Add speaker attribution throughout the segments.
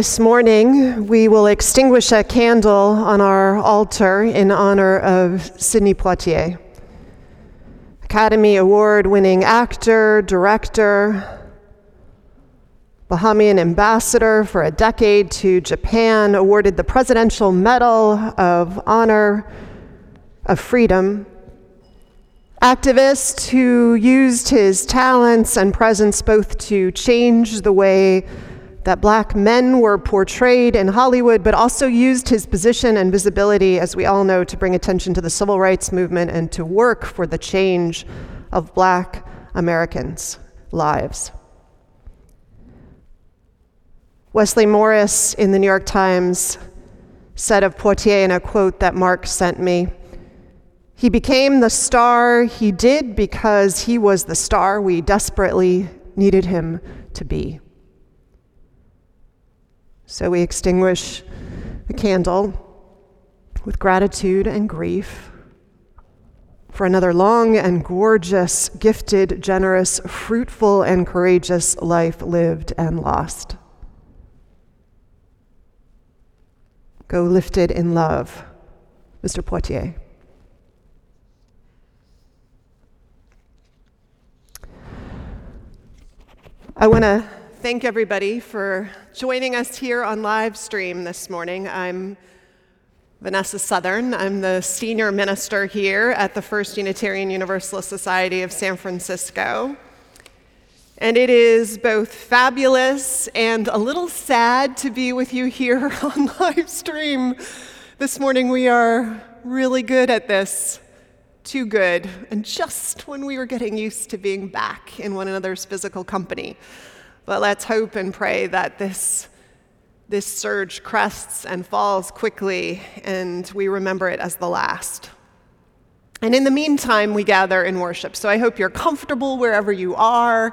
Speaker 1: This morning, we will extinguish a candle on our altar in honor of Sidney Poitier, Academy Award winning actor, director, Bahamian ambassador for a decade to Japan, awarded the Presidential Medal of Honor of Freedom. Activist who used his talents and presence both to change the way that black men were portrayed in Hollywood, but also used his position and visibility, as we all know, to bring attention to the civil rights movement and to work for the change of black Americans' lives. Wesley Morris in the New York Times said of Poitier in a quote that Mark sent me He became the star he did because he was the star we desperately needed him to be. So we extinguish the candle with gratitude and grief for another long and gorgeous, gifted, generous, fruitful, and courageous life lived and lost. Go lifted in love, Mr. Poitier. I want to thank everybody for joining us here on live stream this morning. I'm Vanessa Southern. I'm the senior minister here at the First Unitarian Universalist Society of San Francisco. And it is both fabulous and a little sad to be with you here on live stream. This morning we are really good at this, too good, and just when we were getting used to being back in one another's physical company. But let's hope and pray that this, this surge crests and falls quickly and we remember it as the last. And in the meantime, we gather in worship. So I hope you're comfortable wherever you are,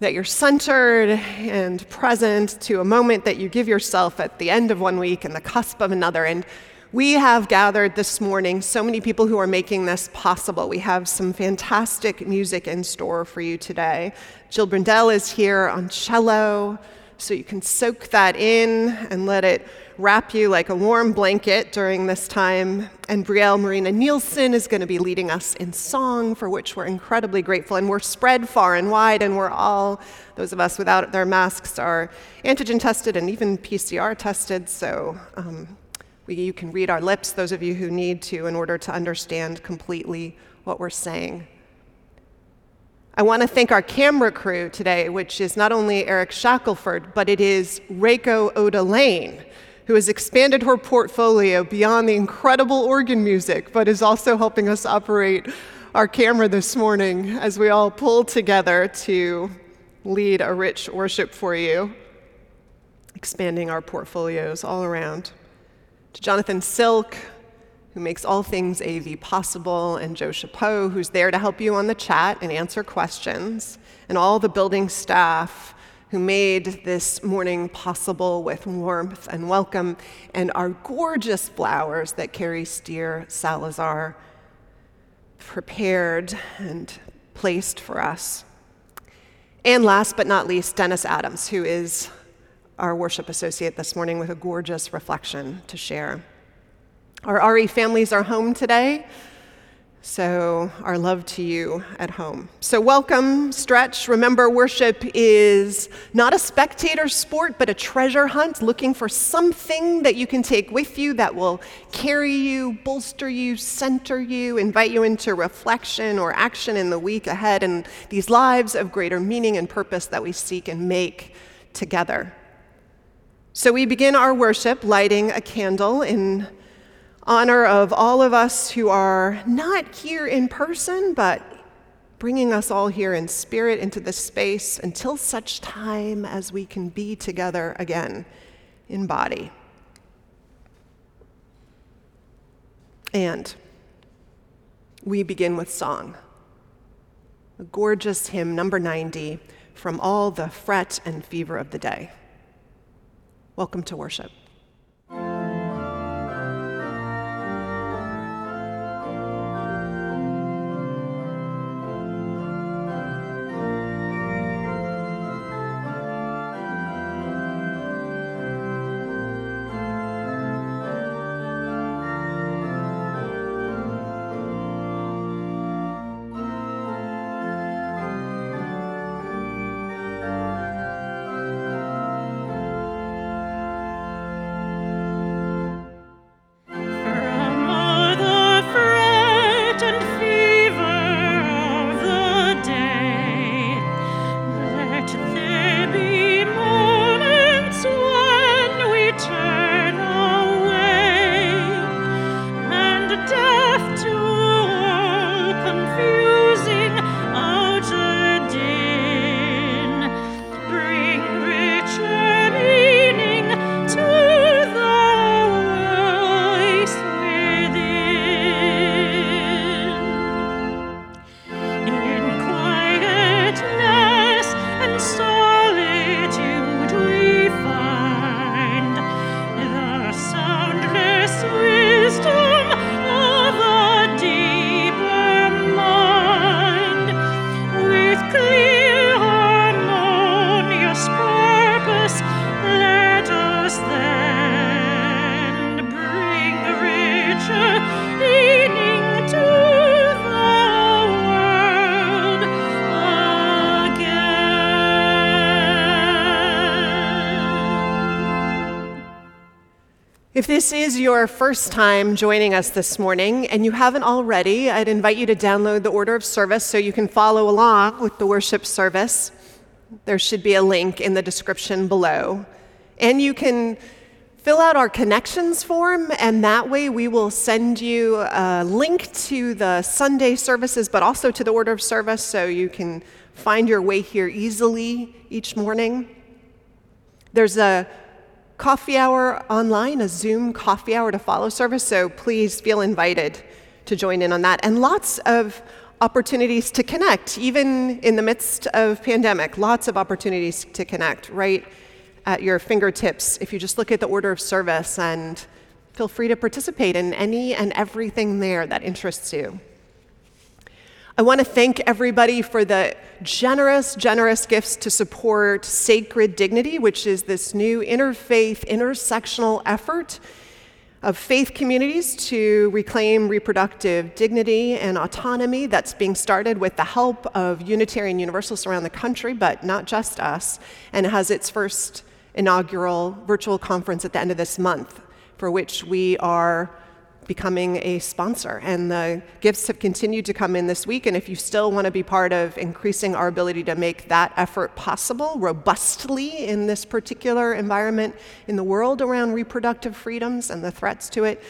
Speaker 1: that you're centered and present to a moment that you give yourself at the end of one week and the cusp of another. And we have gathered this morning so many people who are making this possible. We have some fantastic music in store for you today. Jill Brindell is here on cello, so you can soak that in and let it wrap you like a warm blanket during this time. And Brielle Marina Nielsen is going to be leading us in song, for which we're incredibly grateful. And we're spread far and wide, and we're all, those of us without their masks, are antigen tested and even PCR tested. So um, we, you can read our lips, those of you who need to, in order to understand completely what we're saying. I want to thank our camera crew today, which is not only Eric Shackelford, but it is Reiko Oda Lane, who has expanded her portfolio beyond the incredible organ music, but is also helping us operate our camera this morning as we all pull together to lead a rich worship for you, expanding our portfolios all around to Jonathan Silk, who makes all things AV possible, and Joe Chapeau, who's there to help you on the chat and answer questions, and all the building staff who made this morning possible with warmth and welcome, and our gorgeous flowers that Carrie Steer Salazar prepared and placed for us. And last but not least, Dennis Adams, who is our worship associate this morning with a gorgeous reflection to share. Our RE families are home today, so our love to you at home. So, welcome, stretch. Remember, worship is not a spectator sport, but a treasure hunt, looking for something that you can take with you that will carry you, bolster you, center you, invite you into reflection or action in the week ahead, and these lives of greater meaning and purpose that we seek and make together. So we begin our worship lighting a candle in honor of all of us who are not here in person, but bringing us all here in spirit into this space until such time as we can be together again in body. And we begin with song. A gorgeous hymn, number 90, from all the fret and fever of the day. Welcome to worship. This is your first time joining us this morning and you haven't already, I'd invite you to download the order of service so you can follow along with the worship service. There should be a link in the description below. And you can fill out our connections form, and that way we will send you a link to the Sunday services, but also to the order of service so you can find your way here easily each morning. There's a coffee hour online, a Zoom coffee hour to follow service, so please feel invited to join in on that. And lots of opportunities to connect, even in the midst of pandemic, lots of opportunities to connect right at your fingertips if you just look at the order of service and feel free to participate in any and everything there that interests you. I want to thank everybody for the generous, generous gifts to support Sacred Dignity, which is this new interfaith, intersectional effort of faith communities to reclaim reproductive dignity and autonomy that's being started with the help of Unitarian Universalists around the country, but not just us, and has its first inaugural virtual conference at the end of this month, for which we are becoming a sponsor. And the gifts have continued to come in this week. And if you still want to be part of increasing our ability to make that effort possible robustly in this particular environment in the world around reproductive freedoms and the threats to it,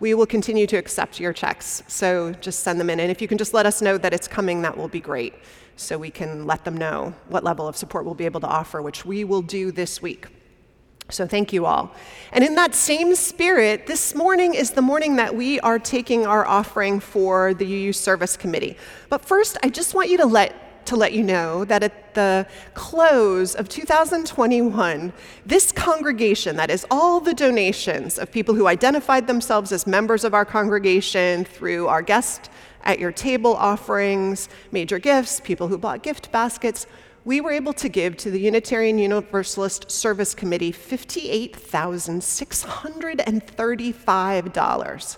Speaker 1: we will continue to accept your checks. So just send them in. And if you can just let us know that it's coming, that will be great. So we can let them know what level of support we'll be able to offer, which we will do this week. So, thank you all. And in that same spirit, this morning is the morning that we are taking our offering for the UU Service Committee. But first, I just want you to let, to let you know that at the close of 2021, this congregation, that is all the donations of people who identified themselves as members of our congregation through our guest at your table offerings, major gifts, people who bought gift baskets, we were able to give to the Unitarian Universalist Service Committee $58,635.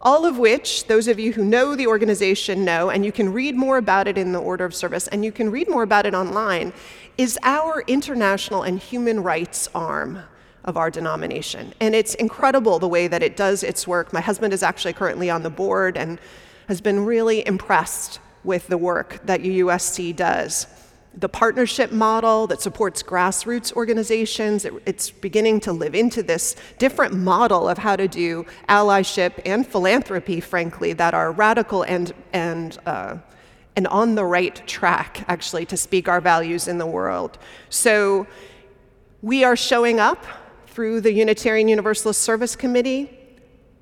Speaker 1: All of which, those of you who know the organization know, and you can read more about it in the order of service, and you can read more about it online, is our international and human rights arm of our denomination. And it's incredible the way that it does its work. My husband is actually currently on the board and has been really impressed with the work that UUSC does the partnership model that supports grassroots organizations. It, it's beginning to live into this different model of how to do allyship and philanthropy, frankly, that are radical and, and, uh, and on the right track, actually, to speak our values in the world. So we are showing up through the Unitarian Universalist Service Committee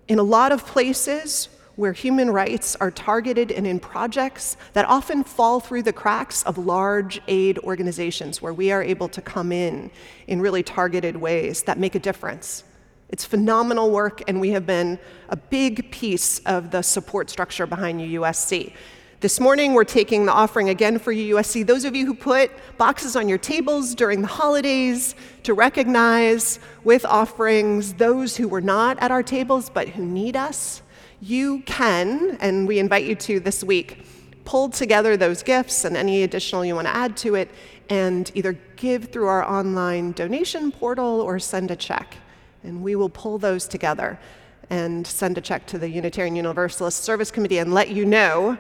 Speaker 1: in a lot of places where human rights are targeted and in projects that often fall through the cracks of large aid organizations, where we are able to come in in really targeted ways that make a difference. It's phenomenal work, and we have been a big piece of the support structure behind UUSC. This morning, we're taking the offering again for UUSC. Those of you who put boxes on your tables during the holidays to recognize with offerings those who were not at our tables but who need us you can, and we invite you to this week, pull together those gifts and any additional you want to add to it, and either give through our online donation portal or send a check. And we will pull those together and send a check to the Unitarian Universalist Service Committee and let you know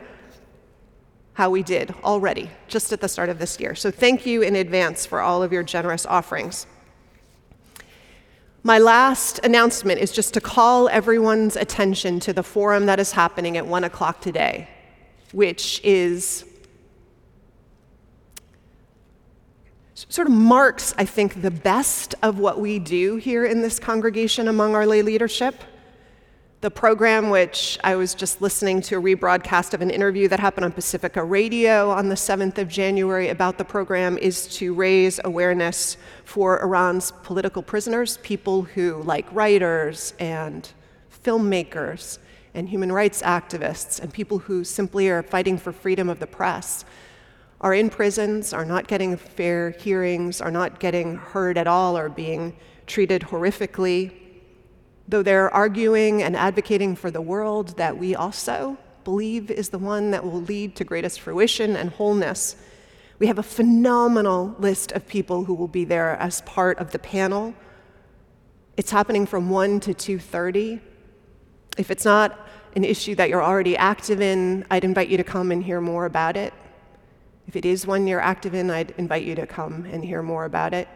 Speaker 1: how we did already, just at the start of this year. So thank you in advance for all of your generous offerings. My last announcement is just to call everyone's attention to the forum that is happening at 1 o'clock today, which is sort of marks, I think, the best of what we do here in this congregation among our lay leadership. The program, which I was just listening to a rebroadcast of an interview that happened on Pacifica Radio on the 7th of January about the program, is to raise awareness for Iran's political prisoners, people who, like writers and filmmakers and human rights activists, and people who simply are fighting for freedom of the press, are in prisons, are not getting fair hearings, are not getting heard at all, are being treated horrifically though they're arguing and advocating for the world that we also believe is the one that will lead to greatest fruition and wholeness. We have a phenomenal list of people who will be there as part of the panel It's happening from 1 to 2:30. If it's not an issue that you're already active in, I'd invite you to come and hear more about it. If it is one you're active in, I'd invite you to come and hear more about it.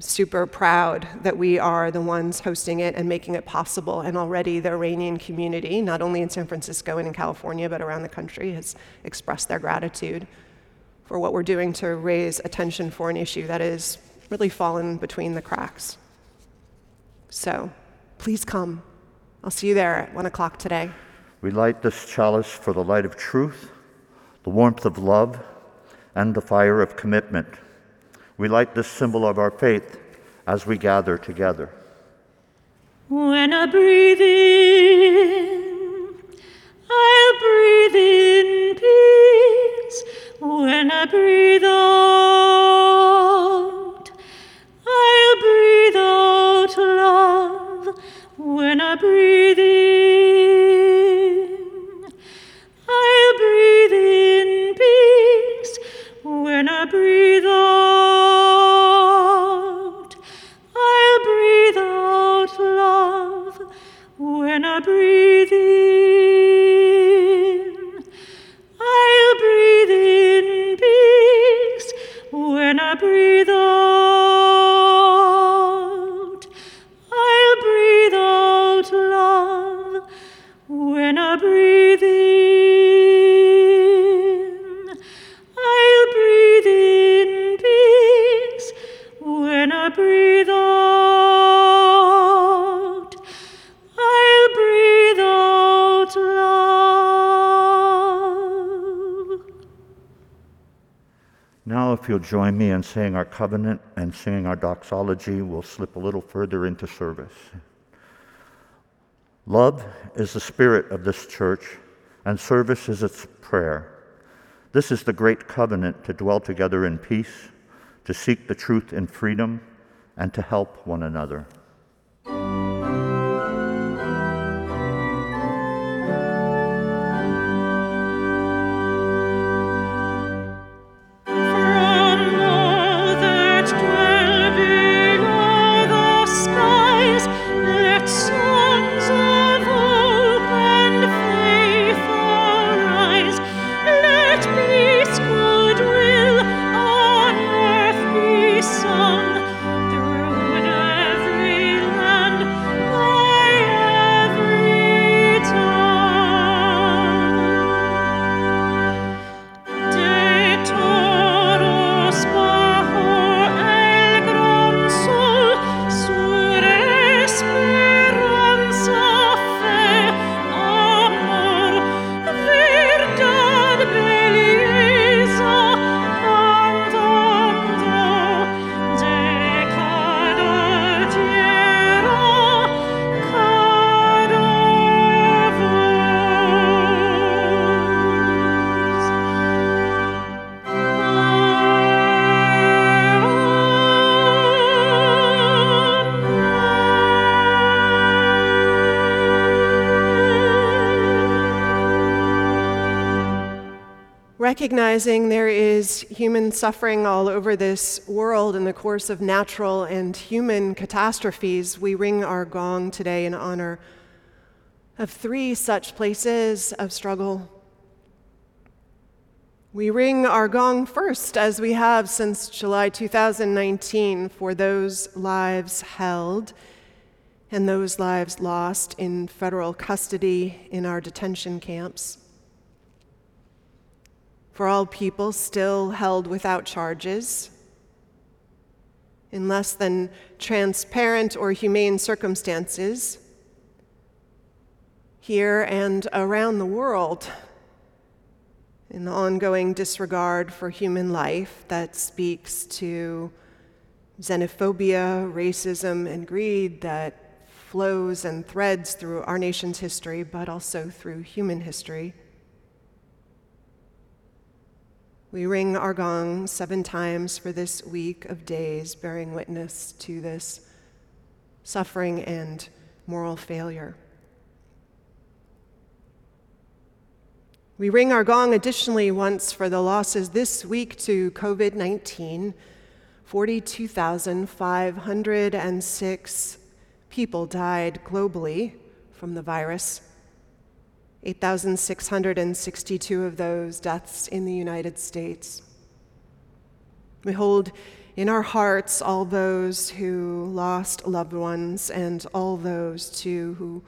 Speaker 1: Super proud that we are the ones hosting it and making it possible. And already the Iranian community, not only in San Francisco and in California, but around the country, has expressed their gratitude for what we're doing to raise attention for an issue that has really fallen between the cracks. So please come. I'll see you there at 1 o'clock today.
Speaker 2: We light this chalice for the light of truth, the warmth of love, and the fire of commitment. We light this symbol of our faith as we gather together.
Speaker 3: When I breathe in, I'll breathe in peace. When I breathe out, I'll breathe out love. When I breathe in, I'll breathe in peace. When I breathe out, When I breathe in, I'll breathe in peace. When I breathe out,
Speaker 2: if you'll join me in saying our covenant and singing our doxology, we'll slip a little further into service. Love is the spirit of this church, and service is its prayer. This is the great covenant to dwell together in peace, to seek the truth in freedom, and to help one another.
Speaker 1: Recognizing there is human suffering all over this world in the course of natural and human catastrophes, we ring our gong today in honor of three such places of struggle. We ring our gong first, as we have since July 2019, for those lives held and those lives lost in federal custody in our detention camps for all people still held without charges, in less than transparent or humane circumstances, here and around the world, in the ongoing disregard for human life that speaks to xenophobia, racism, and greed that flows and threads through our nation's history, but also through human history. We ring our gong seven times for this week of days, bearing witness to this suffering and moral failure. We ring our gong additionally once for the losses this week to COVID 19, 42,506 people died globally from the virus. 8,662 of those deaths in the United States. We hold in our hearts all those who lost loved ones and all those too who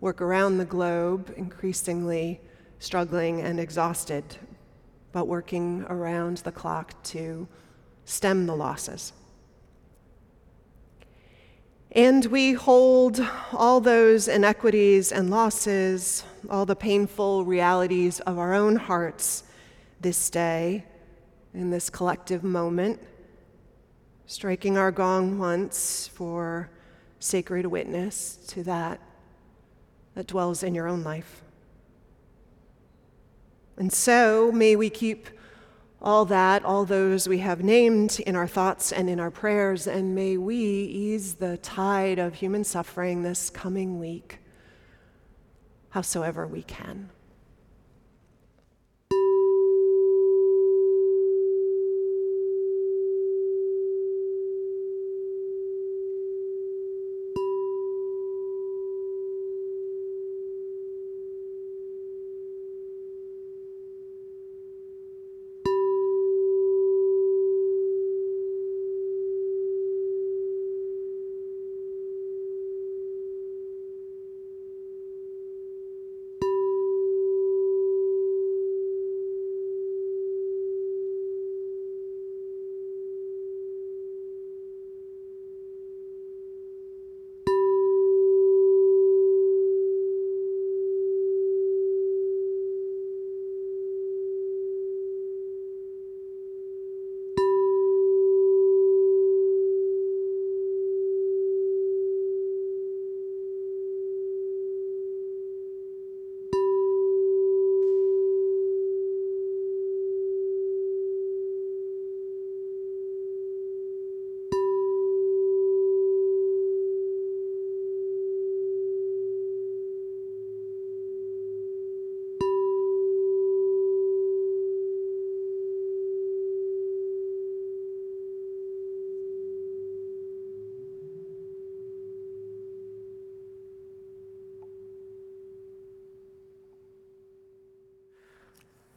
Speaker 1: work around the globe, increasingly struggling and exhausted, but working around the clock to stem the losses. And we hold all those inequities and losses, all the painful realities of our own hearts this day, in this collective moment, striking our gong once for sacred witness to that that dwells in your own life. And so may we keep all that, all those we have named in our thoughts and in our prayers, and may we ease the tide of human suffering this coming week, howsoever we can.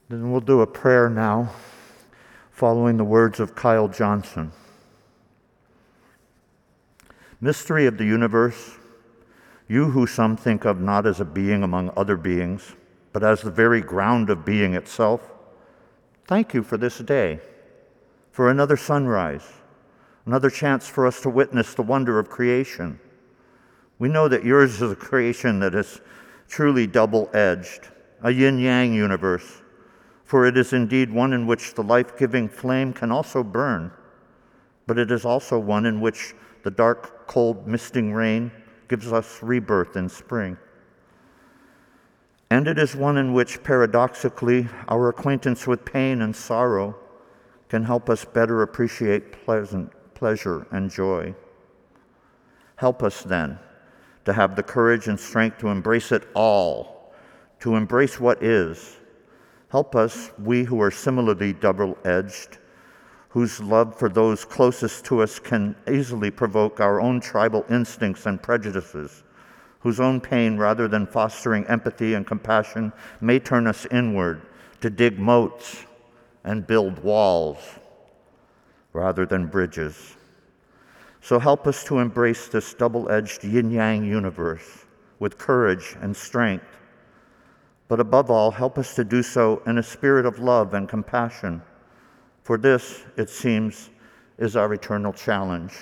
Speaker 2: Then we'll do a prayer now, following the words of Kyle Johnson. Mystery of the universe, you who some think of not as a being among other beings, but as the very ground of being itself, thank you for this day, for another sunrise, another chance for us to witness the wonder of creation. We know that yours is a creation that is truly double edged, a yin yang universe for it is indeed one in which the life giving flame can also burn, but it is also one in which the dark, cold, misting rain gives us rebirth in spring. And it is one in which, paradoxically, our acquaintance with pain and sorrow can help us better appreciate pleasant pleasure and joy. Help us then to have the courage and strength to embrace it all, to embrace what is Help us, we who are similarly double edged, whose love for those closest to us can easily provoke our own tribal instincts and prejudices, whose own pain, rather than fostering empathy and compassion, may turn us inward to dig moats and build walls rather than bridges. So help us to embrace this double edged yin yang universe with courage and strength but above all, help us to do so in a spirit of love and compassion. For this, it seems, is our eternal challenge,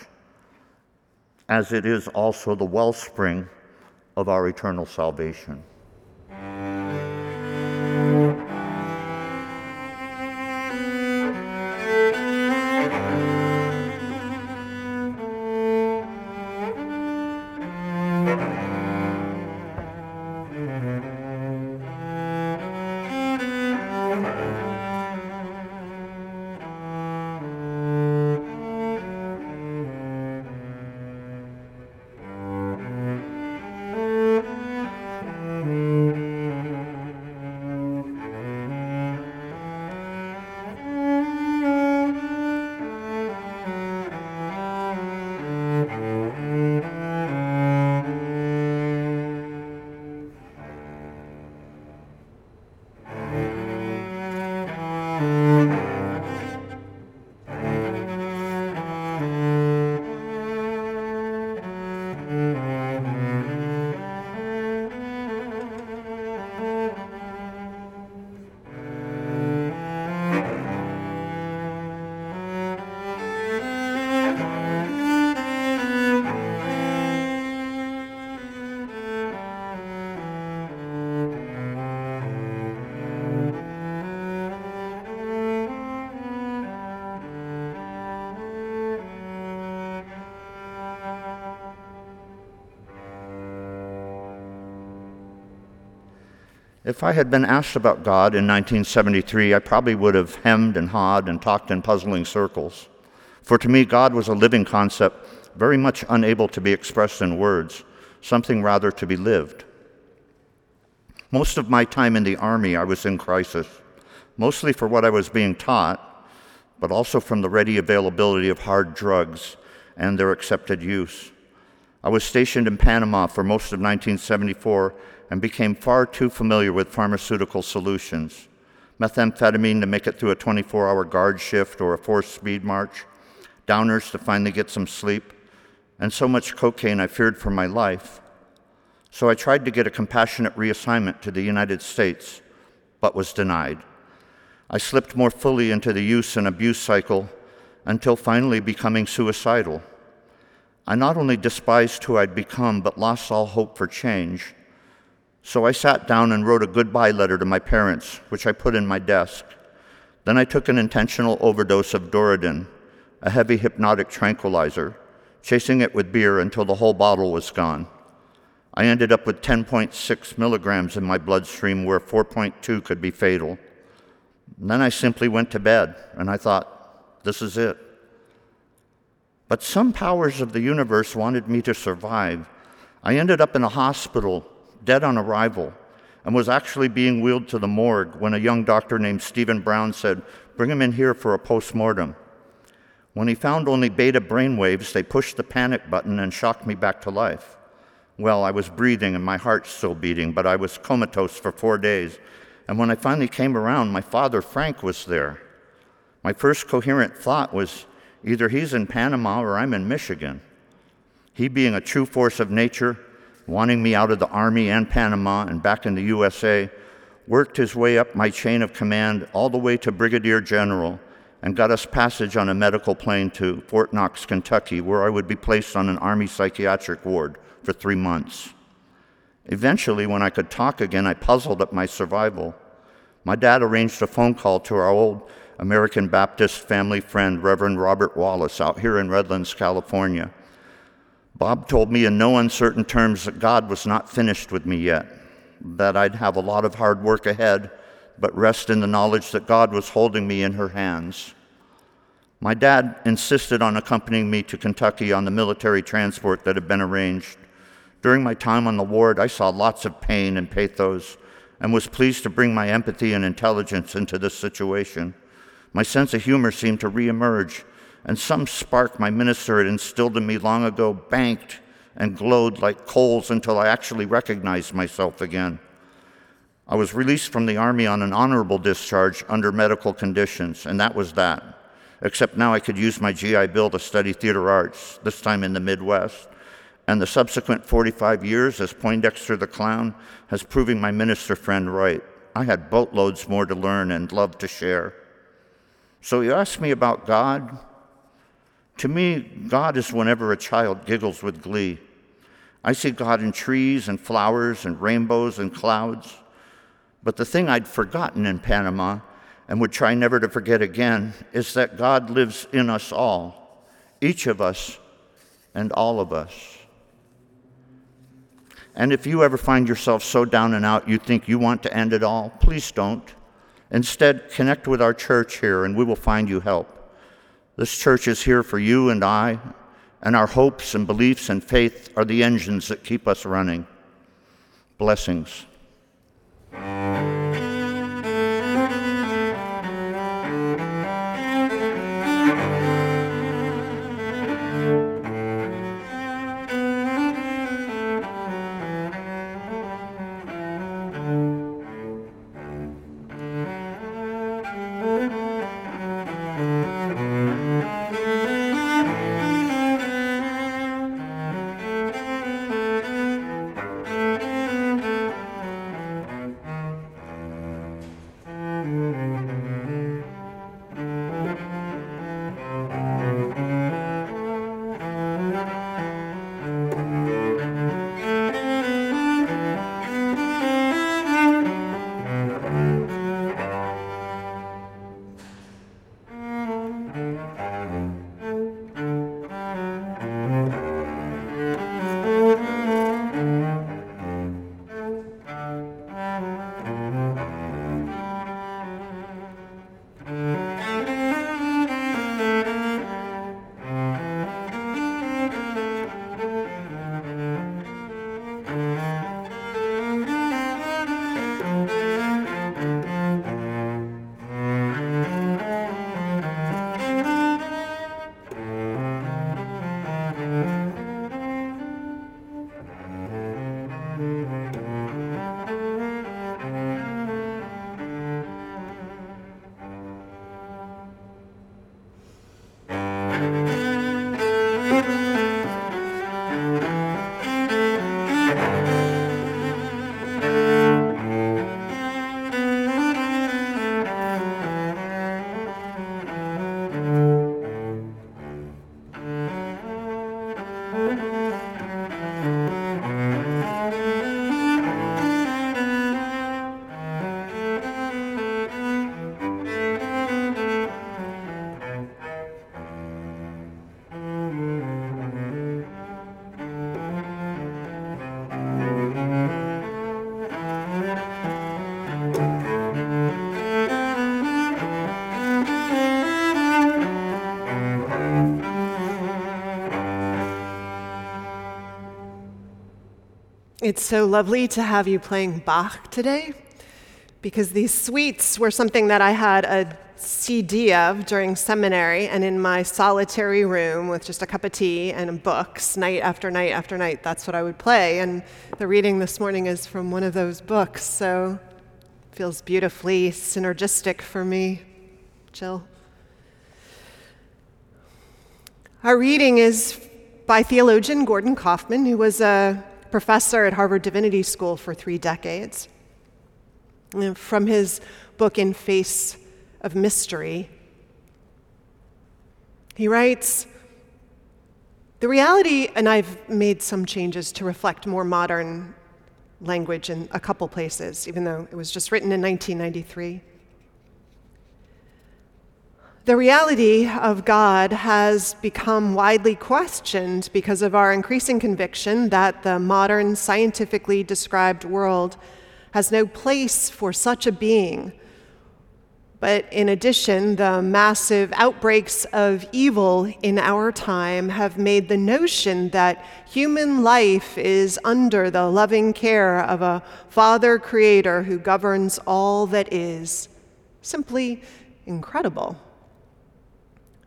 Speaker 2: as it is also the wellspring of our eternal salvation. If I had been asked about God in 1973, I probably would have hemmed and hawed and talked in puzzling circles. For to me, God was a living concept, very much unable to be expressed in words, something rather to be lived. Most of my time in the Army, I was in crisis, mostly for what I was being taught, but also from the ready availability of hard drugs and their accepted use. I was stationed in Panama for most of 1974 and became far too familiar with pharmaceutical solutions methamphetamine to make it through a 24 hour guard shift or a forced speed march, downers to finally get some sleep, and so much cocaine I feared for my life. So I tried to get a compassionate reassignment to the United States, but was denied. I slipped more fully into the use and abuse cycle until finally becoming suicidal. I not only despised who I'd become, but lost all hope for change. So I sat down and wrote a goodbye letter to my parents, which I put in my desk. Then I took an intentional overdose of Doriden, a heavy hypnotic tranquilizer, chasing it with beer until the whole bottle was gone. I ended up with 10.6 milligrams in my bloodstream, where 4.2 could be fatal. And then I simply went to bed, and I thought, this is it. But some powers of the universe wanted me to survive. I ended up in a hospital dead on arrival, and was actually being wheeled to the morgue when a young doctor named Stephen Brown said, Bring him in here for a post mortem. When he found only beta brainwaves, they pushed the panic button and shocked me back to life. Well, I was breathing and my heart still beating, but I was comatose for four days. And when I finally came around, my father, Frank, was there. My first coherent thought was either he's in Panama or I'm in Michigan. He, being a true force of nature, wanting me out of the Army and Panama and back in the USA, worked his way up my chain of command all the way to Brigadier General and got us passage on a medical plane to Fort Knox, Kentucky, where I would be placed on an Army psychiatric ward for three months. Eventually, when I could talk again, I puzzled at my survival. My dad arranged a phone call to our old American Baptist family friend, Reverend Robert Wallace, out here in Redlands, California. Bob told me in no uncertain terms that God was not finished with me yet, that I'd have a lot of hard work ahead, but rest in the knowledge that God was holding me in her hands. My dad insisted on accompanying me to Kentucky on the military transport that had been arranged. During my time on the ward, I saw lots of pain and pathos and was pleased to bring my empathy and intelligence into this situation. My sense of humor seemed to reemerge and some spark my minister had instilled in me long ago banked and glowed like coals until I actually recognized myself again. I was released from the Army on an honorable discharge under medical conditions, and that was that. Except now I could use my GI Bill to study theater arts, this time in the Midwest. And the subsequent 45 years as Poindexter the Clown has proving my minister friend right. I had boatloads more to learn and love to share. So you ask me about God, to me, God is whenever a child giggles with glee. I see God in trees and flowers and rainbows and clouds. But the thing I'd forgotten in Panama and would try never to forget again is that God lives in us all, each of us and all of us. And if you ever find yourself so down and out you think you want to end it all, please don't. Instead, connect with our church here and we will find you help. This church is here for you and I, and our hopes and beliefs and faith are the engines that keep us running. Blessings.
Speaker 1: It's so lovely to have you playing Bach today because these suites were something that I had a CD of during seminary and in my solitary room with just a cup of tea and books, night after night after night. That's what I would play. And the reading this morning is from one of those books, so it feels beautifully synergistic for me. Jill. Our reading is by theologian Gordon Kaufman, who was a professor at Harvard Divinity School for three decades. And from his book, In Face of Mystery, he writes The reality, and I've made some changes to reflect more modern language in a couple places, even though it was just written in 1993. The reality of God has become widely questioned because of our increasing conviction that the modern scientifically described world has no place for such a being. But in addition, the massive outbreaks of evil in our time have made the notion that human life is under the loving care of a Father Creator who governs all that is simply incredible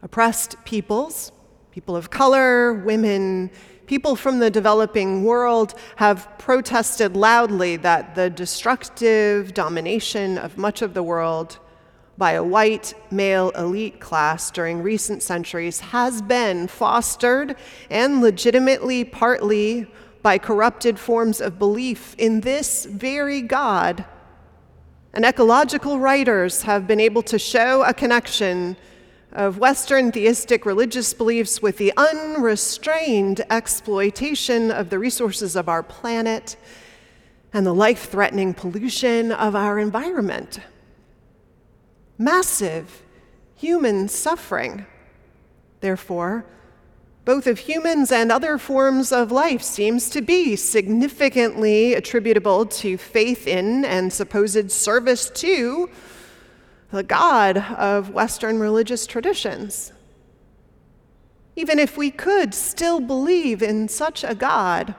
Speaker 1: oppressed peoples, people of color, women, people from the developing world have protested loudly that the destructive domination of much of the world by a white male elite class during recent centuries has been fostered and legitimately partly by corrupted forms of belief in this very God. And ecological writers have been able to show a connection of Western theistic religious beliefs with the unrestrained exploitation of the resources of our planet and the life threatening pollution of our environment. Massive human suffering. Therefore, both of humans and other forms of life seems to be significantly attributable to faith in and supposed service to the God of Western religious traditions. Even if we could still believe in such a God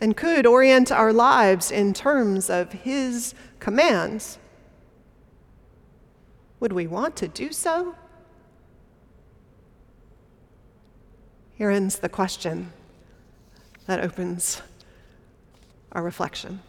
Speaker 1: and could orient our lives in terms of His commands, would we want to do so? Here ends the question that opens our reflection.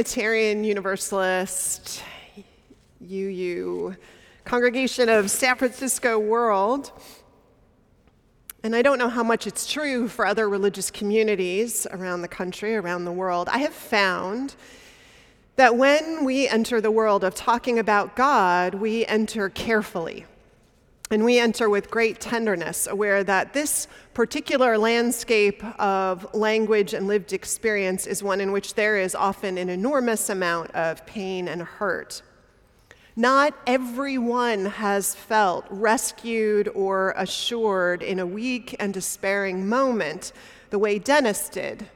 Speaker 1: Unitarian Universalist, UU, congregation of San Francisco World. And I don't know how much it's true for other religious communities around the country, around the world. I have found that when we enter the world of talking about God, we enter carefully. And we enter with great tenderness, aware that this particular landscape of language and lived experience is one in which there is often an enormous amount of pain and hurt. Not everyone has felt rescued or assured in a weak and despairing moment the way Dennis did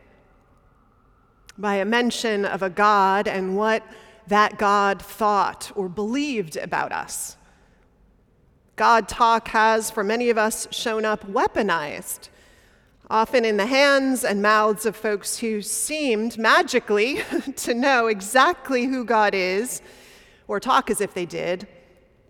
Speaker 1: by a mention of a God and what that God thought or believed about us. God talk has, for many of us, shown up weaponized, often in the hands and mouths of folks who seemed magically to know exactly who God is, or talk as if they did.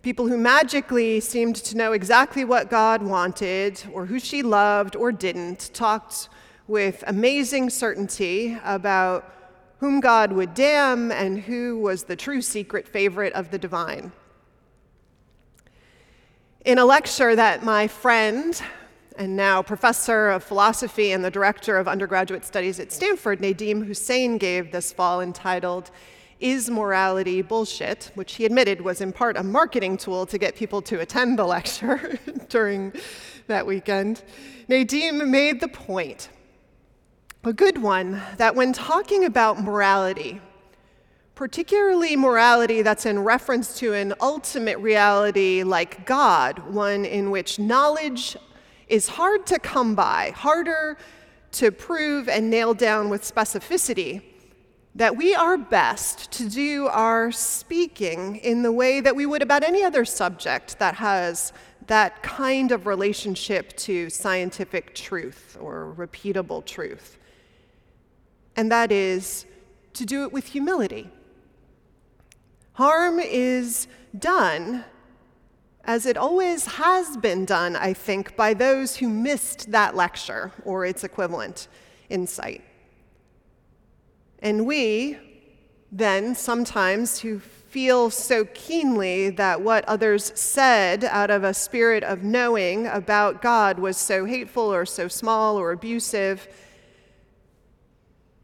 Speaker 1: People who magically seemed to know exactly what God wanted, or who she loved or didn't, talked with amazing certainty about whom God would damn and who was the true secret favorite of the divine. In a lecture that my friend and now professor of philosophy and the director of undergraduate studies at Stanford, Nadeem Hussain, gave this fall entitled, Is Morality Bullshit? which he admitted was in part a marketing tool to get people to attend the lecture during that weekend. Nadeem made the point, a good one, that when talking about morality, particularly morality that's in reference to an ultimate reality like God, one in which knowledge is hard to come by, harder to prove and nail down with specificity, that we are best to do our speaking in the way that we would about any other subject that has that kind of relationship to scientific truth or repeatable truth. And that is to do it with humility Harm is done, as it always has been done, I think, by those who missed that lecture or its equivalent insight. And we, then, sometimes, who feel so keenly that what others said out of a spirit of knowing about God was so hateful or so small or abusive,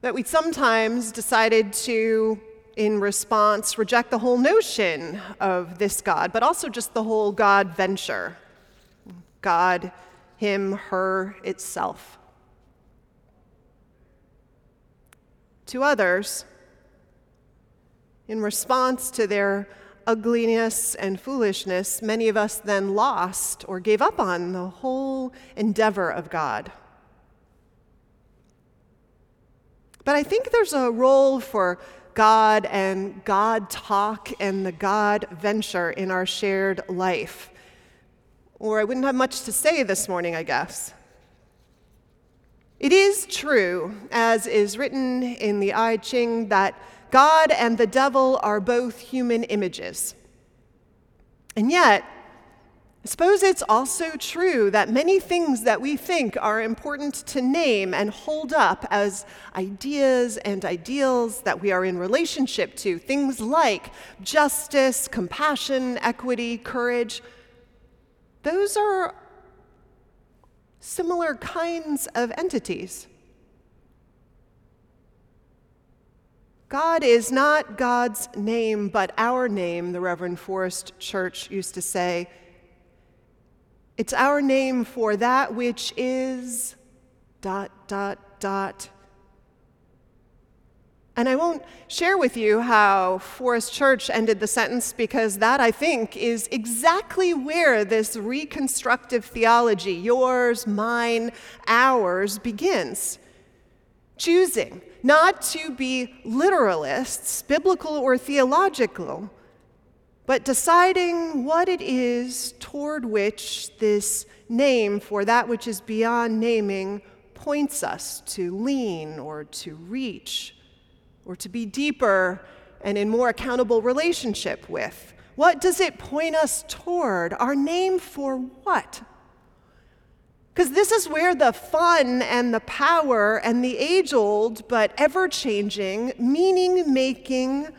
Speaker 1: that we sometimes decided to in response, reject the whole notion of this God, but also just the whole God venture God, Him, her, itself. To others, in response to their ugliness and foolishness, many of us then lost or gave up on the whole endeavor of God. But I think there's a role for God and God talk and the God venture in our shared life. Or I wouldn't have much to say this morning, I guess. It is true, as is written in the I Ching, that God and the devil are both human images. And yet, suppose it's also true that many things that we think are important to name and hold up as ideas and ideals that we are in relationship to, things like justice, compassion, equity, courage, those are similar kinds of entities. God is not God's name, but our name, the Reverend Forrest Church used to say. It's our name for that which is dot, dot, dot. And I won't share with you how Forrest Church ended the sentence because that, I think, is exactly where this reconstructive theology, yours, mine, ours, begins. Choosing not to be literalists, biblical or theological, but deciding what it is toward which this name for that which is beyond naming points us to lean or to reach or to be deeper and in more accountable relationship with. What does it point us toward? Our name for what? Because this is where the fun and the power and the age old but ever changing, meaning making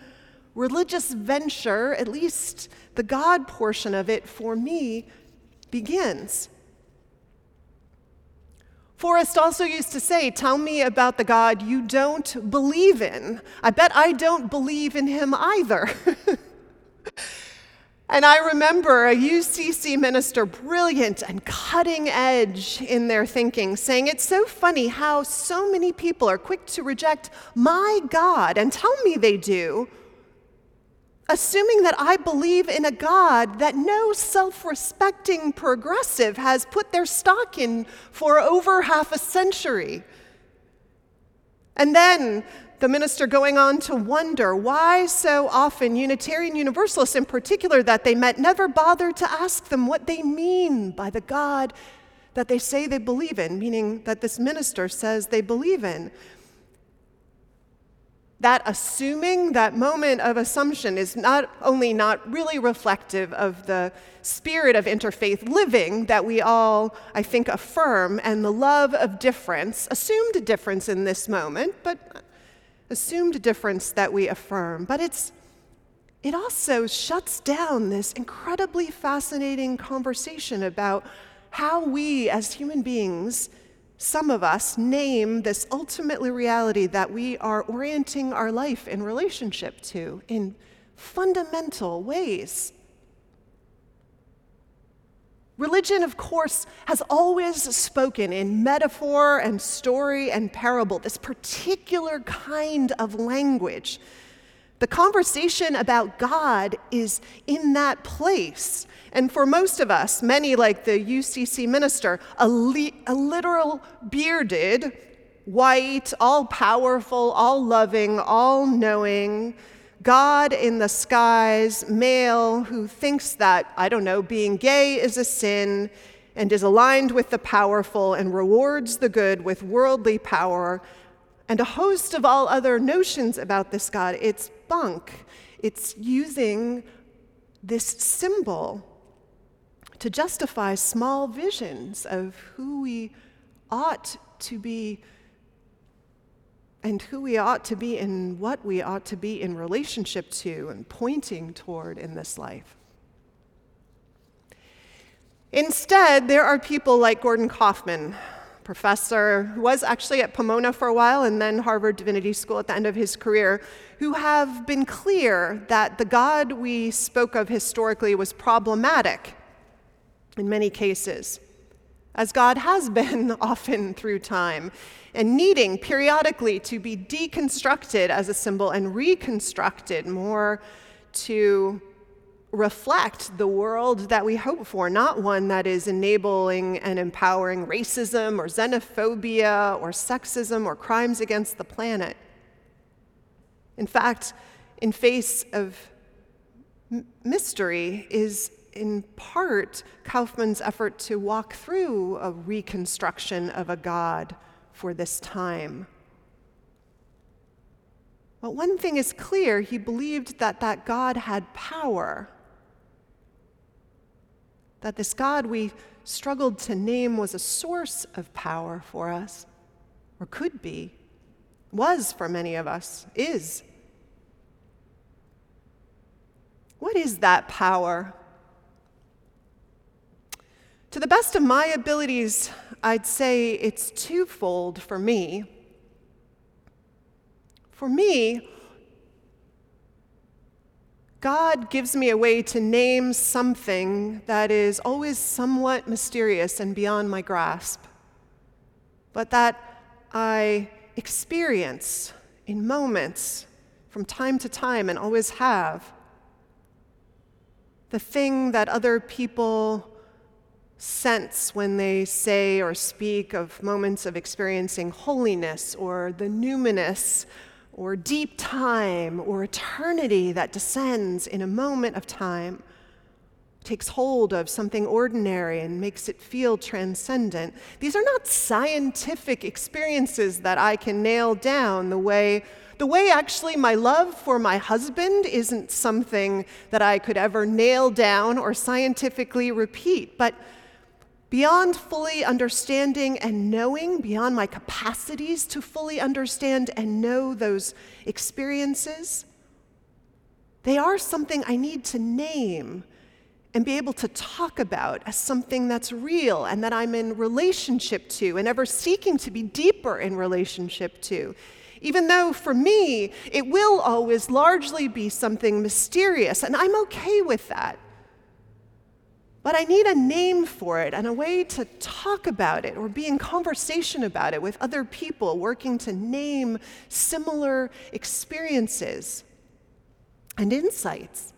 Speaker 1: religious venture, at least the God portion of it for me, begins. Forrest also used to say, Tell me about the God you don't believe in. I bet I don't believe in him either. and I remember a UCC minister, brilliant and cutting edge in their thinking, saying, It's so funny how so many people are quick to reject my God and tell me they do assuming that I believe in a God that no self respecting progressive has put their stock in for over half a century. And then the minister going on to wonder why so often Unitarian Universalists, in particular, that they met, never bothered to ask them what they mean by the God that they say they believe in, meaning that this minister says they believe in that assuming, that moment of assumption, is not only not really reflective of the spirit of interfaith living that we all, I think, affirm, and the love of difference, assumed difference in this moment, but assumed difference that we affirm. But it's, it also shuts down this incredibly fascinating conversation about how we as human beings some of us name this ultimately reality that we are orienting our life in relationship to in fundamental ways. Religion, of course, has always spoken in metaphor and story and parable, this particular kind of language. The conversation about God is in that place. And for most of us, many like the UCC minister, a, li- a literal bearded, white, all powerful, all loving, all knowing, God in the skies, male who thinks that, I don't know, being gay is a sin and is aligned with the powerful and rewards the good with worldly power, and a host of all other notions about this God. It's bunk. It's using this symbol to justify small visions of who we ought to be and who we ought to be and what we ought to be in relationship to and pointing toward in this life. Instead, there are people like Gordon Kaufman, professor who was actually at Pomona for a while and then Harvard Divinity School at the end of his career, who have been clear that the God we spoke of historically was problematic in many cases, as God has been often through time, and needing periodically to be deconstructed as a symbol and reconstructed more to reflect the world that we hope for, not one that is enabling and empowering racism or xenophobia or sexism or crimes against the planet. In fact, in face of mystery is in part Kaufman's effort to walk through a reconstruction of a God for this time. But one thing is clear he believed that that God had power. That this God we struggled to name was a source of power for us, or could be, was for many of us, is. What is that power? To the best of my abilities, I'd say it's twofold for me. For me, God gives me a way to name something that is always somewhat mysterious and beyond my grasp, but that I experience in moments from time to time and always have. The thing that other people sense when they say or speak of moments of experiencing holiness or the numinous or deep time or eternity that descends in a moment of time, takes hold of something ordinary and makes it feel transcendent. These are not scientific experiences that I can nail down the way the way actually my love for my husband isn't something that I could ever nail down or scientifically repeat, but beyond fully understanding and knowing, beyond my capacities to fully understand and know those experiences, they are something I need to name and be able to talk about as something that's real and that I'm in relationship to and ever seeking to be deeper in relationship to. Even though for me, it will always largely be something mysterious, and I'm okay with that. But I need a name for it and a way to talk about it or be in conversation about it with other people working to name similar experiences and insights.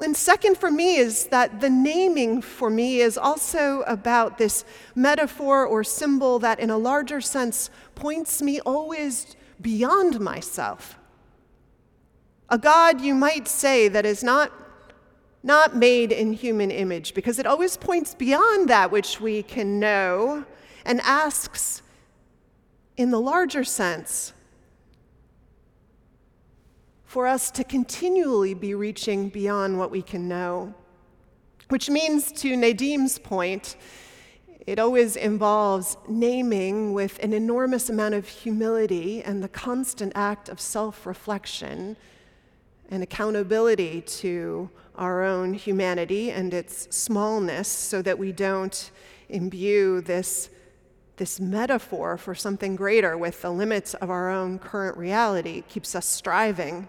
Speaker 1: And second for me is that the naming for me is also about this metaphor or symbol that, in a larger sense, points me always beyond myself. A God, you might say, that is not, not made in human image, because it always points beyond that which we can know and asks, in the larger sense, for us to continually be reaching beyond what we can know. Which means, to Nadeem's point, it always involves naming with an enormous amount of humility and the constant act of self reflection and accountability to our own humanity and its smallness so that we don't imbue this, this metaphor for something greater with the limits of our own current reality. It keeps us striving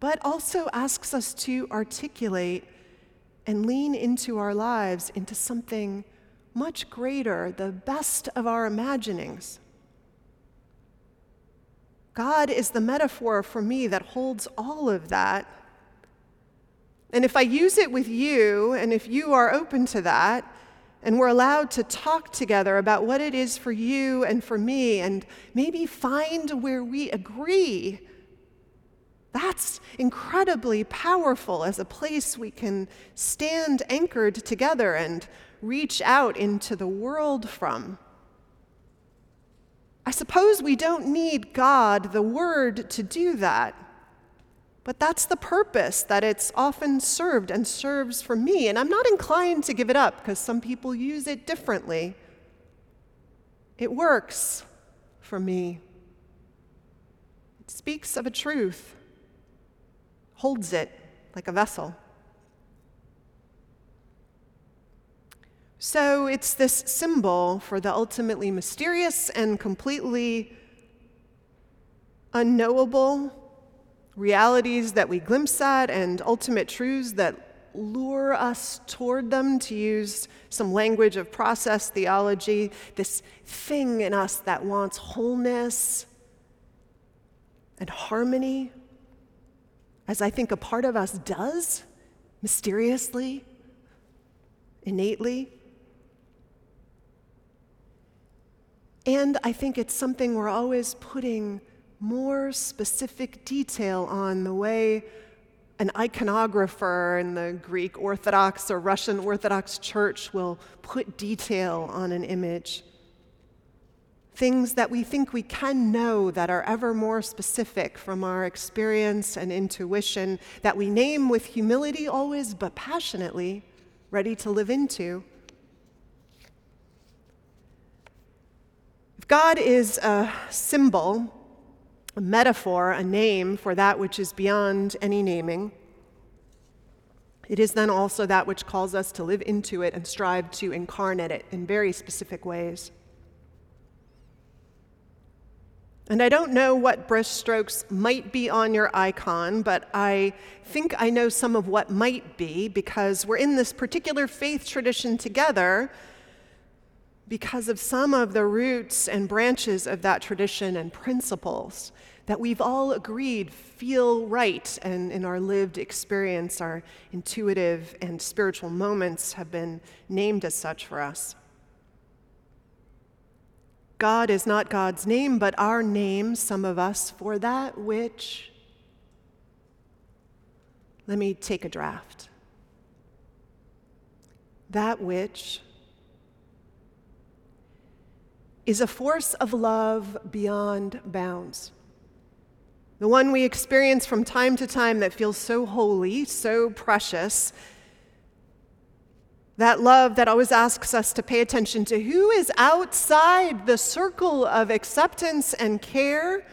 Speaker 1: but also asks us to articulate and lean into our lives into something much greater, the best of our imaginings. God is the metaphor for me that holds all of that. And if I use it with you, and if you are open to that, and we're allowed to talk together about what it is for you and for me, and maybe find where we agree that's incredibly powerful as a place we can stand anchored together and reach out into the world from. I suppose we don't need God, the Word, to do that. But that's the purpose that it's often served and serves for me. And I'm not inclined to give it up because some people use it differently. It works for me. It speaks of a truth holds it like a vessel. So it's this symbol for the ultimately mysterious and completely unknowable realities that we glimpse at and ultimate truths that lure us toward them, to use some language of process theology, this thing in us that wants wholeness and harmony as I think a part of us does, mysteriously, innately. And I think it's something we're always putting more specific detail on the way an iconographer in the Greek Orthodox or Russian Orthodox church will put detail on an image things that we think we can know that are ever more specific from our experience and intuition, that we name with humility always, but passionately, ready to live into. God is a symbol, a metaphor, a name for that which is beyond any naming, it is then also that which calls us to live into it and strive to incarnate it in very specific ways. And I don't know what brushstrokes might be on your icon, but I think I know some of what might be because we're in this particular faith tradition together because of some of the roots and branches of that tradition and principles that we've all agreed feel right and in our lived experience, our intuitive and spiritual moments have been named as such for us. God is not God's name, but our name, some of us, for that which. Let me take a draft. That which is a force of love beyond bounds. The one we experience from time to time that feels so holy, so precious, That love that always asks us to pay attention to who is outside the circle of acceptance and care.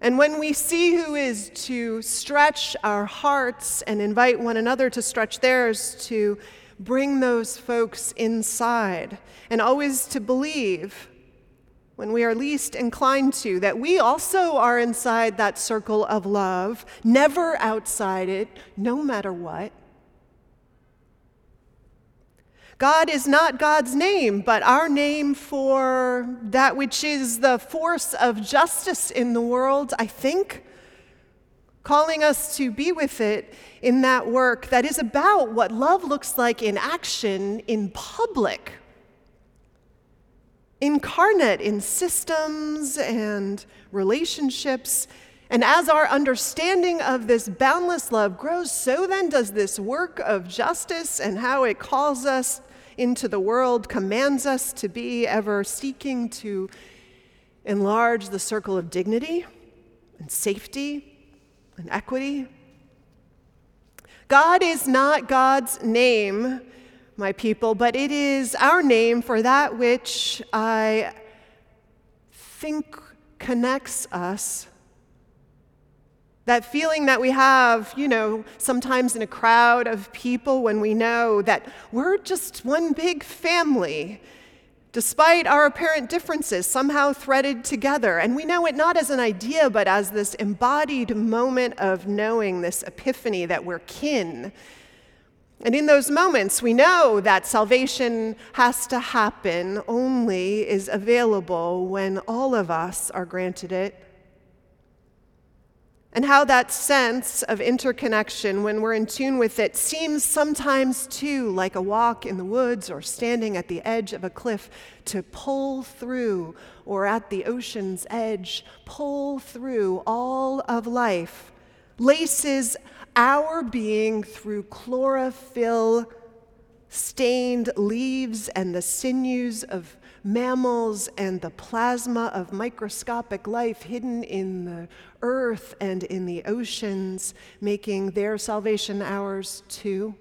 Speaker 1: And when we see who is, to stretch our hearts and invite one another to stretch theirs, to bring those folks inside, and always to believe when we are least inclined to that we also are inside that circle of love, never outside it, no matter what. God is not God's name, but our name for that which is the force of justice in the world, I think. Calling us to be with it in that work that is about what love looks like in action in public, incarnate in systems and relationships. And as our understanding of this boundless love grows, so then does this work of justice and how it calls us into the world commands us to be ever seeking to enlarge the circle of dignity and safety and equity. God is not God's name, my people, but it is our name for that which I think connects us that feeling that we have, you know, sometimes in a crowd of people when we know that we're just one big family, despite our apparent differences, somehow threaded together. And we know it not as an idea, but as this embodied moment of knowing, this epiphany that we're kin. And in those moments, we know that salvation has to happen, only is available when all of us are granted it and how that sense of interconnection, when we're in tune with it, seems sometimes too like a walk in the woods or standing at the edge of a cliff to pull through, or at the ocean's edge, pull through all of life, laces our being through chlorophyll stained leaves and the sinews of mammals and the plasma of microscopic life hidden in the earth and in the oceans, making their salvation ours too?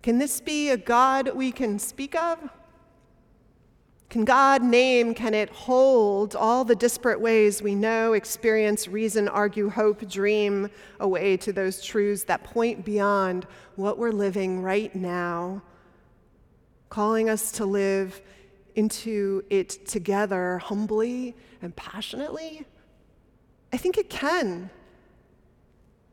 Speaker 1: Can this be a God we can speak of? Can God name, can it hold all the disparate ways we know, experience, reason, argue, hope, dream away to those truths that point beyond what we're living right now, calling us to live into it together humbly and passionately? I think it can.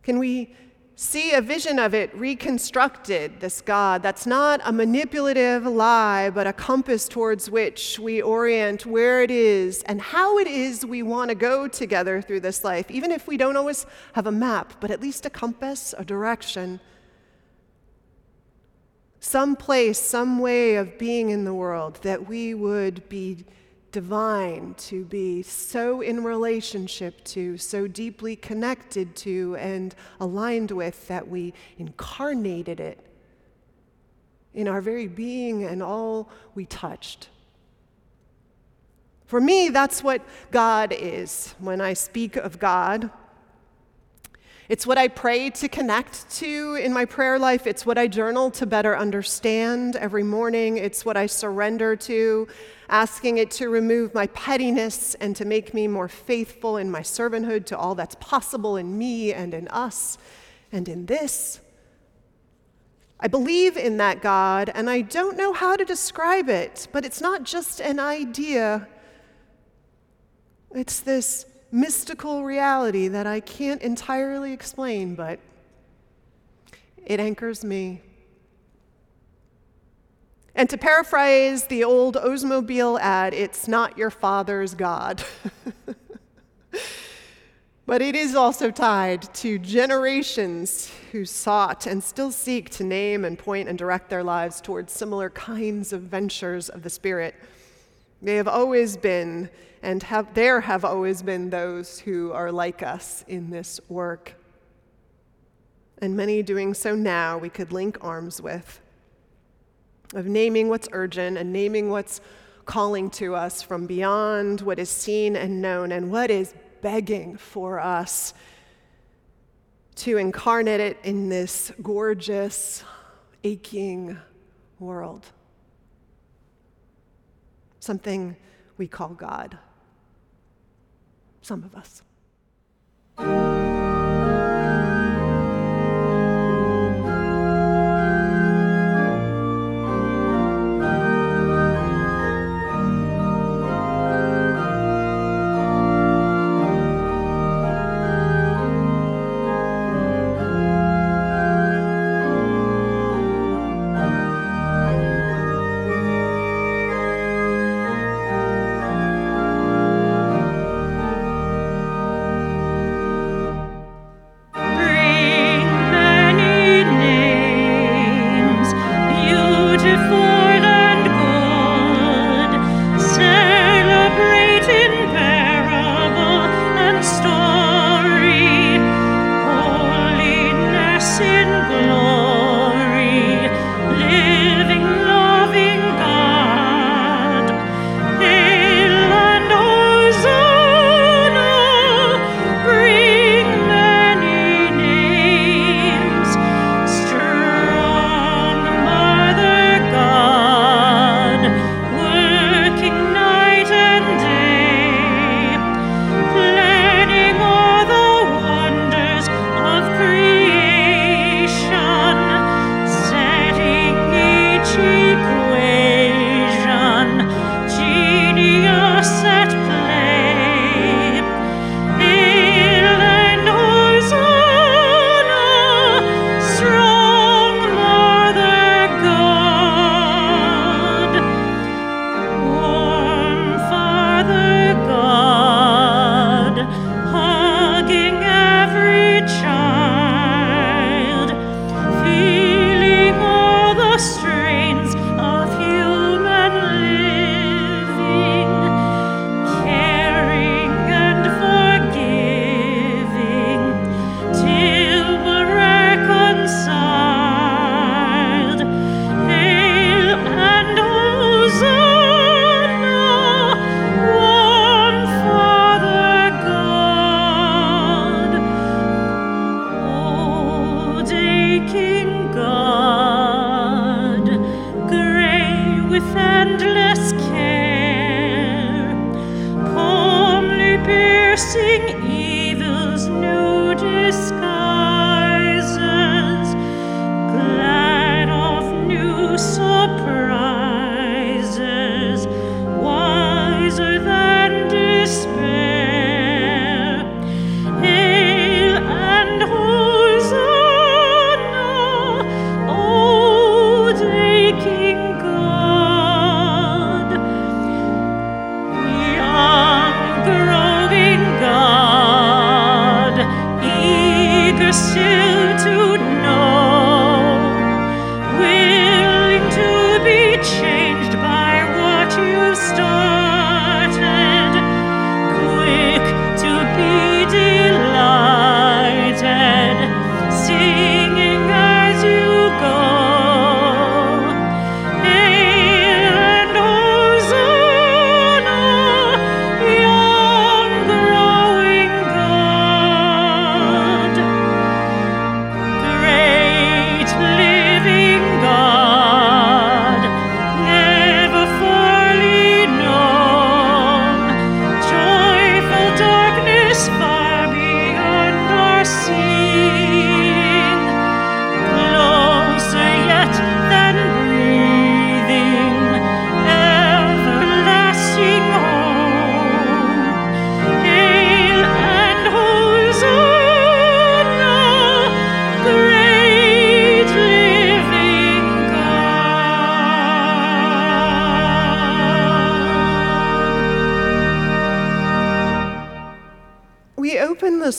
Speaker 1: Can we see a vision of it reconstructed, this God that's not a manipulative lie, but a compass towards which we orient where it is and how it is we want to go together through this life, even if we don't always have a map, but at least a compass, a direction. Some place, some way of being in the world that we would be divine, to be so in relationship to, so deeply connected to, and aligned with that we incarnated it in our very being and all we touched. For me, that's what God is. When I speak of God, it's what I pray to connect to in my prayer life. It's what I journal to better understand every morning. It's what I surrender to, asking it to remove my pettiness and to make me more faithful in my servanthood to all that's possible in me and in us and in this. I believe in that God, and I don't know how to describe it, but it's not just an idea. It's this mystical reality that I can't entirely explain, but it anchors me. And to paraphrase the old Oldsmobile ad, it's not your father's God. but it is also tied to generations who sought and still seek to name and point and direct their lives towards similar kinds of ventures of the Spirit. They have always been and have, there have always been those who are like us in this work. And many doing so now we could link arms with, of naming what's urgent and naming what's
Speaker 3: calling to us from beyond what is seen and known, and what is begging for us to incarnate it in this gorgeous, aching world. Something we call God. Some of us.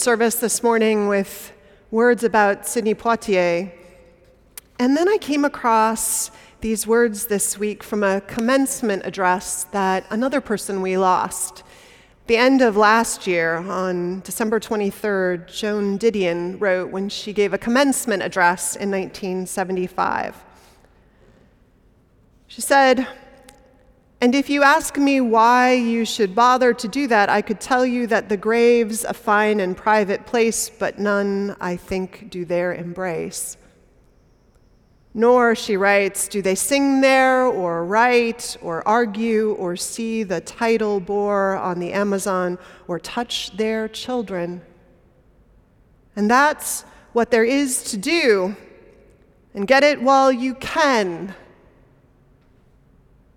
Speaker 3: Service this morning with words about Sidney Poitier. And then I came across these words this week from a commencement address that another person we lost. The end of last year, on December 23rd, Joan Didion wrote when she gave a commencement address in 1975. She said,
Speaker 1: And if you ask me why you should bother to do that, I could tell you that the grave's a fine and private place, but none, I think, do there embrace. Nor, she writes, do they sing there, or write, or argue, or see the tidal bore on the Amazon, or touch their children. And that's what there is to do. And get it while you can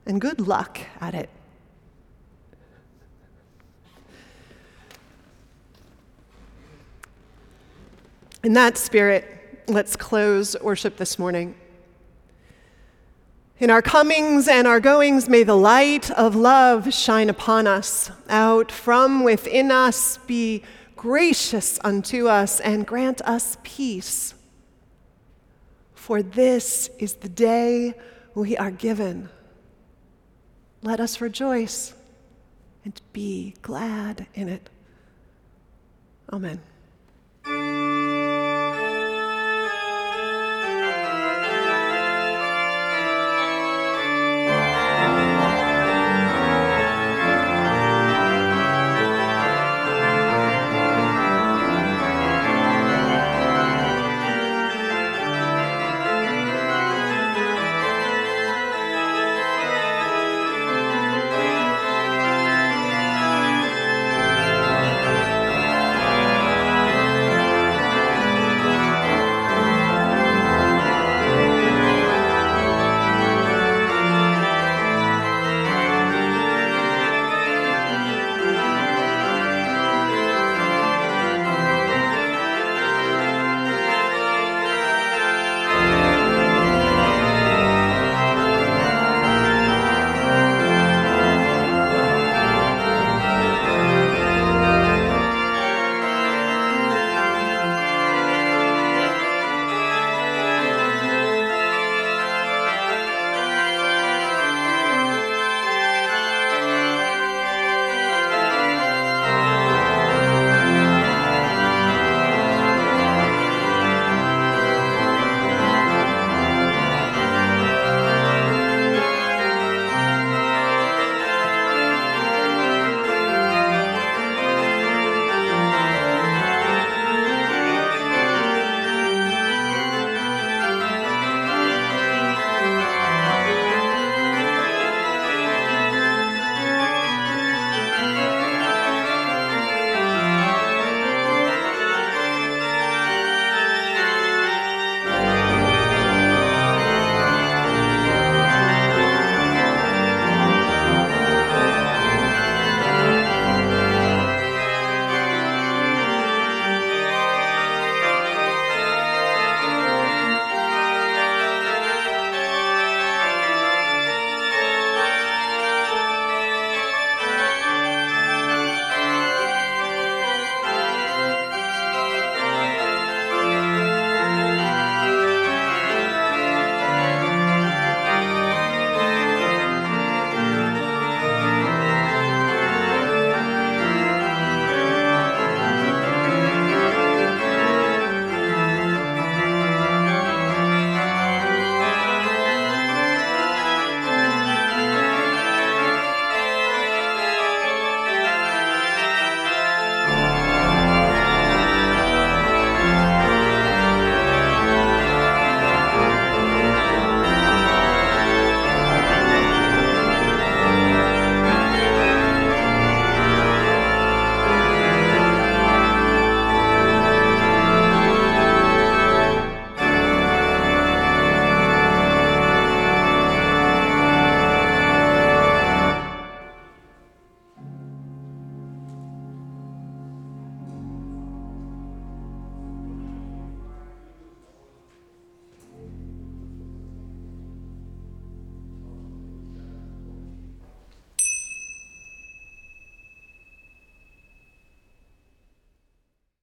Speaker 1: and good luck at it. In that spirit, let's close worship this morning. In our comings and our goings, may the light of love shine upon us. Out from within us, be gracious unto us and grant us peace. For this is the day we are given. Let us rejoice and be glad in it. Amen.